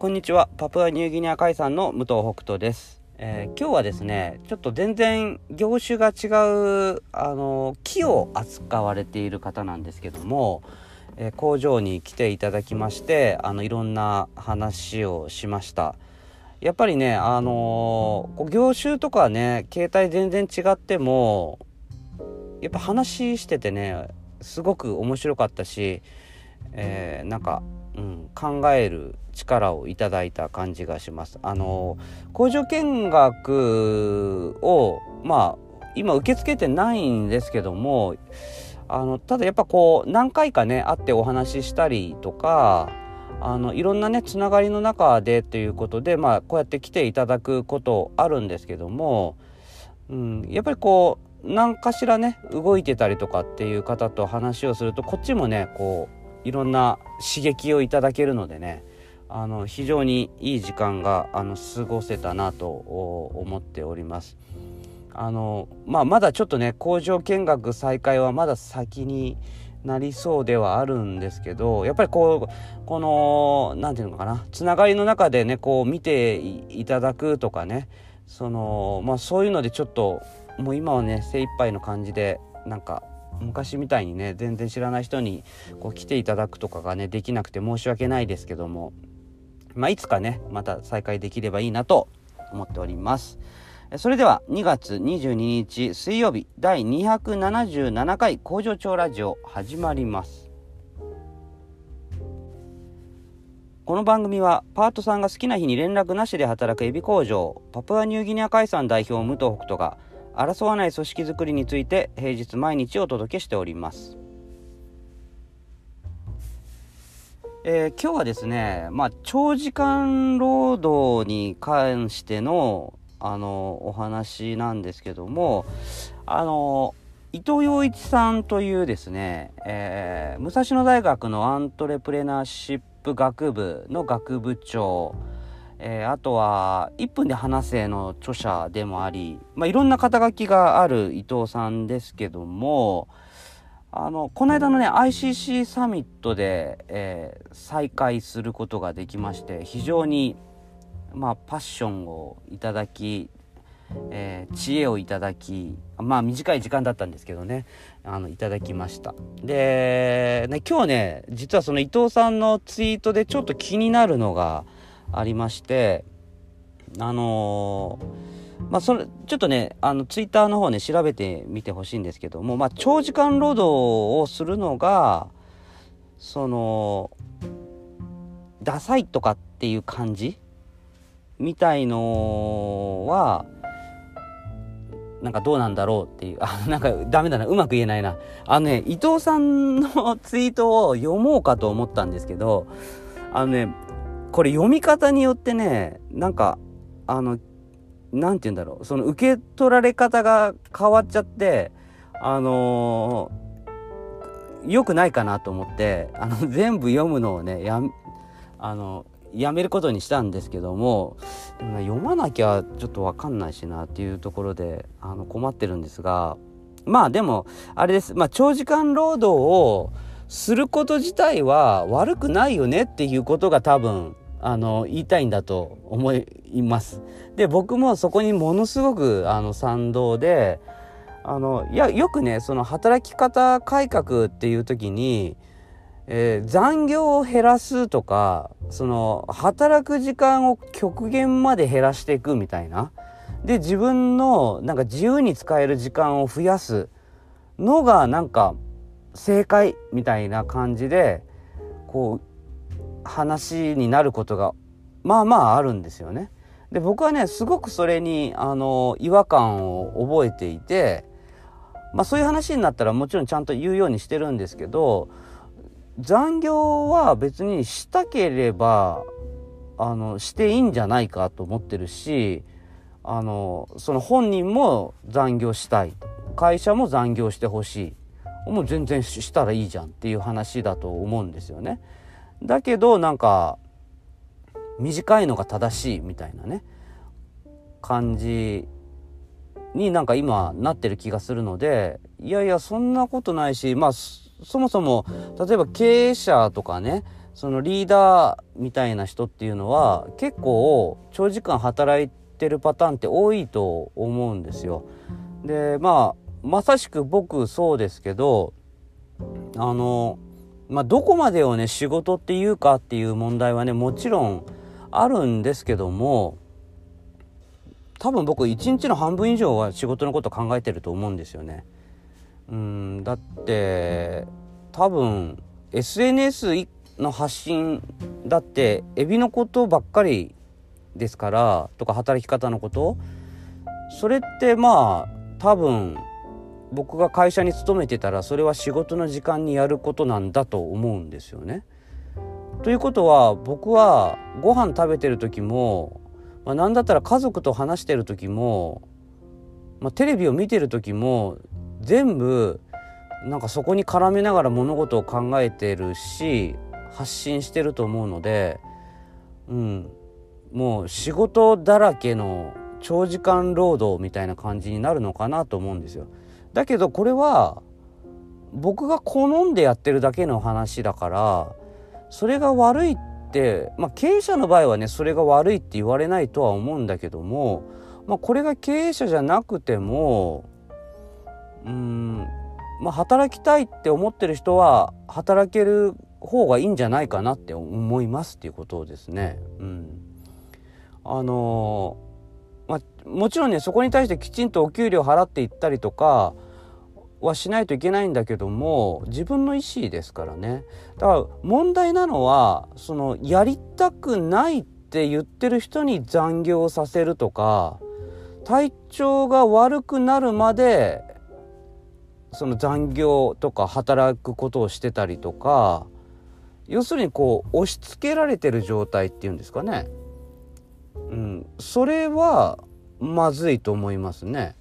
こんにちは。パプアニューギニア海産の武藤北斗です、えー今日はですねちょっと全然業種が違うあの木を扱われている方なんですけども、えー工場に来ていただきましてあのいろんな話をしました。やっぱりねあのー業種とかね携帯全然違ってもやっぱ話しててねすごく面白かったし、えーなんか、うん、考える力をいただいた感じがします。あの工場見学をまあ今受け付けてないんですけどもあのただやっぱこう何回かね会ってお話ししたりとかあのいろんなねつながりの中でということでまあこうやって来ていただくことあるんですけども、うん、やっぱりこう何かしらね動いてたりとかっていう方と話をするとこっちもねこういろんな刺激をいただけるのでねあの非常にいい時間があの過ごせたなと思っております。あのまあ、まだちょっとね工場見学再開はまだ先になりそうではあるんですけどやっぱりこうこの何て言うのかなつながりの中でねこう見ていただくとかねその、まあ、そういうのでちょっともう今はね精一杯の感じでなんか昔みたいにね全然知らない人にこう来ていただくとかがねできなくて申し訳ないですけどもまあ、いつかねまた再開できればいいなと思っております。えそれでは2月22日水曜日第277回工場長ラジオ始まります。この番組はパートさんが好きな日に連絡なしで働くエビ工場パプアニューギニア海産代表武藤北斗が争わない組織づくりについて平日毎日お届けしております。えー今日はですね、まあ、長時間労働に関してのあのお話なんですけどもあの伊藤洋一さんというですね、えー武蔵野大学のアントレプレナーシップ学部の学部長、えーあとは「1分で話せ」の著者でもあり、まあ、いろんな肩書きがある伊藤さんですけどもあのこの間のね ICC サミットで、えー再開することができまして非常に、まあ、パッションをいただき、えー知恵をいただきまあ短い時間だったんですけどねあのいただきました。で、ね、今日ね実はその伊藤さんのツイートでちょっと気になるのがありましてあのーまあ、それちょっとねあのツイッターの方ね調べてみてほしいんですけども、まあ、長時間労働をするのがそのダサいとかっていう感じみたいのはなんかどうなんだろうっていうあなんかダメだなうまく言えないな。あのね伊藤さんのツイートを読もうかと思ったんですけどあのねこれ読み方によってねなんかあのなんて言うんだろう。その受け取られ方が変わっちゃってあのー良くないかなと思ってあの 全部読むのをねやあのやめることにしたんですけどもでもね読まなきゃちょっと分かんないしなっていうところであの困ってるんですがまあでもあれです。まあ長時間労働をすること自体は悪くないよねっていうことが多分あの言いたいんだと思います。で僕もそこにものすごくあの賛同であのいやよくねその働き方改革っていう時に、えー残業を減らすとかその働く時間を極限まで減らしていくみたいなで自分のなんか自由に使える時間を増やすのがなんか正解みたいな感じでこう話になることがまあまああるんですよね。で僕はねすごくそれにあの違和感を覚えていて、まあ、そういう話になったらもちろんちゃんと言うようにしてるんですけど残業は別にしたければあのしていいんじゃないかと思ってるしあのその本人も残業したい会社も残業してほしいもう全然ししたらいいじゃんっていう話だと思うんですよね。だけどなんか短いのが正しいみたいなね感じになんか今なってる気がするのでいやいやそんなことないしまあそもそも例えば経営者とかねそのリーダーみたいな人っていうのは結構長時間働いてるパターンって多いと思うんですよ。でまあまさしく僕そうですけどあのまあどこまでをね仕事っていうかっていう問題はねもちろんあるんですけども多分僕一日の半分以上は仕事のこと考えてると思うんですよね。うんだって多分 SNS の発信だってエビのことばっかりですからとか働き方のことそれってまあ多分僕が会社に勤めてたらそれは仕事の時間にやることなんだと思うんですよね。ということは僕はご飯食べてる時も、まあ、何だったら家族と話してる時も、まあ、テレビを見てる時も全部なんかそこに絡めながら物事を考えてるし発信してると思うので、うん、もう仕事だらけの長時間労働みたいな感じになるのかなと思うんですよ。だけどこれは僕が好んでやってるだけの話だからそれが悪いってまあ経営者の場合はねそれが悪いって言われないとは思うんだけども、まあ、これが経営者じゃなくてもうんまあ働きたいって思ってる人は働ける方がいいんじゃないかなって思いますっていうことですね。うん、あのまあ、もちろんねそこに対してきちんとお給料払っていったりとかはしないといけないんだけども自分の意思ですからね。だから問題なのはそのやりたくないって言ってる人に残業させるとか体調が悪くなるまでその残業とか働くことをしてたりとか要するにこう押し付けられてる状態っていうんですかね、うん、それはまずいと思いますね。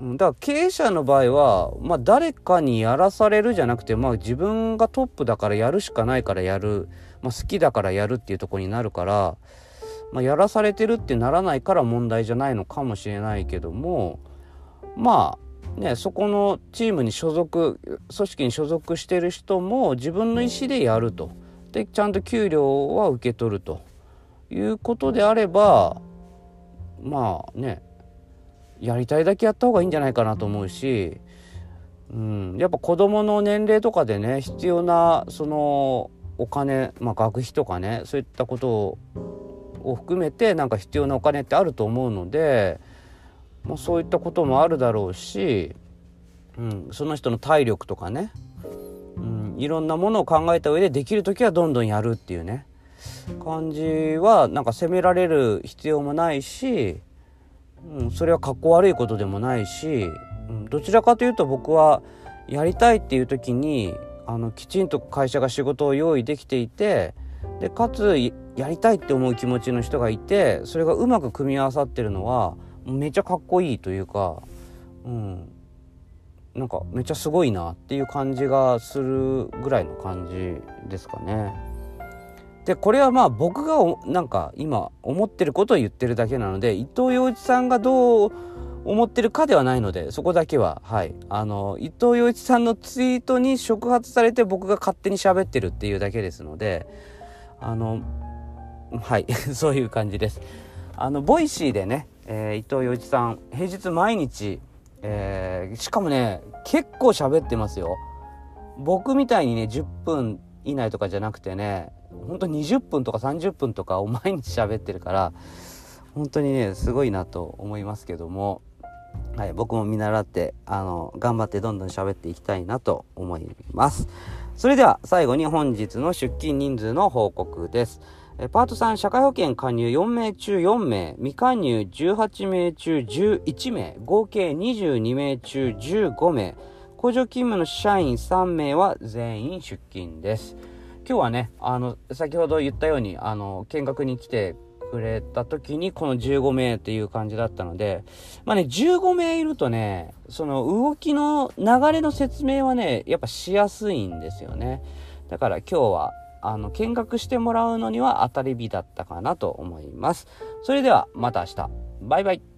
だから経営者の場合は、まあ、誰かにやらされるじゃなくて、まあ、自分がトップだからやるしかないからやる、まあ、好きだからやるっていうとこになるから、まあ、やらされてるってならないから問題じゃないのかもしれないけどもまあね、そこのチームに所属組織に所属してる人も自分の意思でやると。でちゃんと給料は受け取ると。いうことであればまあねやりたいだけやった方がいいんじゃないかなと思うし、うん、やっぱ子どもの年齢とかでね必要なそのお金、まあ、学費とかねそういったことを含めてなんか必要なお金ってあると思うので。まあ、そういったこともあるだろうし、うん、その人の体力とかね、うん、いろんなものを考えた上でできる時はどんどんやるっていうね感じはなんか責められる必要もないし、うん、それはかっこ悪いことでもないし、うん、どちらかというと僕はやりたいっていう時にあのきちんと会社が仕事を用意できていてでかつやりたいって思う気持ちの人がいてそれがうまく組み合わさってるのはめちゃかっこいいというか、うん、なんかめっちゃすごいなっていう感じがするぐらいの感じですかね。でこれはまあ僕がなんか今思ってることを言ってるだけなので伊藤洋一さんがどう思ってるかではないのでそこだけははい。あの伊藤羊一さんのツイートに触発されて僕が勝手に喋ってるっていうだけですのであのはい。そういう感じです。あの Voicy でねえー、伊藤羊一さん平日毎日、えー、しかもね結構喋ってますよ。僕みたいにね10分以内とかじゃなくてねほんと20分とか30分とかを毎日喋ってるから本当にねすごいなと思いますけども、はい、僕も見習ってあの頑張ってどんどん喋っていきたいなと思いますそれでは最後に本日の出勤人数の報告ですパート3、社会保険加入4名中4名、未加入18名中11名、合計22名中15名、工場勤務の社員3名は全員出勤です。今日はね、あの、先ほど言ったように、あの、見学に来てくれた時にこの15名っていう感じだったので、まあね、15名いるとね、その動きの流れの説明はね、やっぱしやすいんですよね。だから今日はあの見学してもらうのには当たり日だったかなと思います。それではまた明日。バイバイ。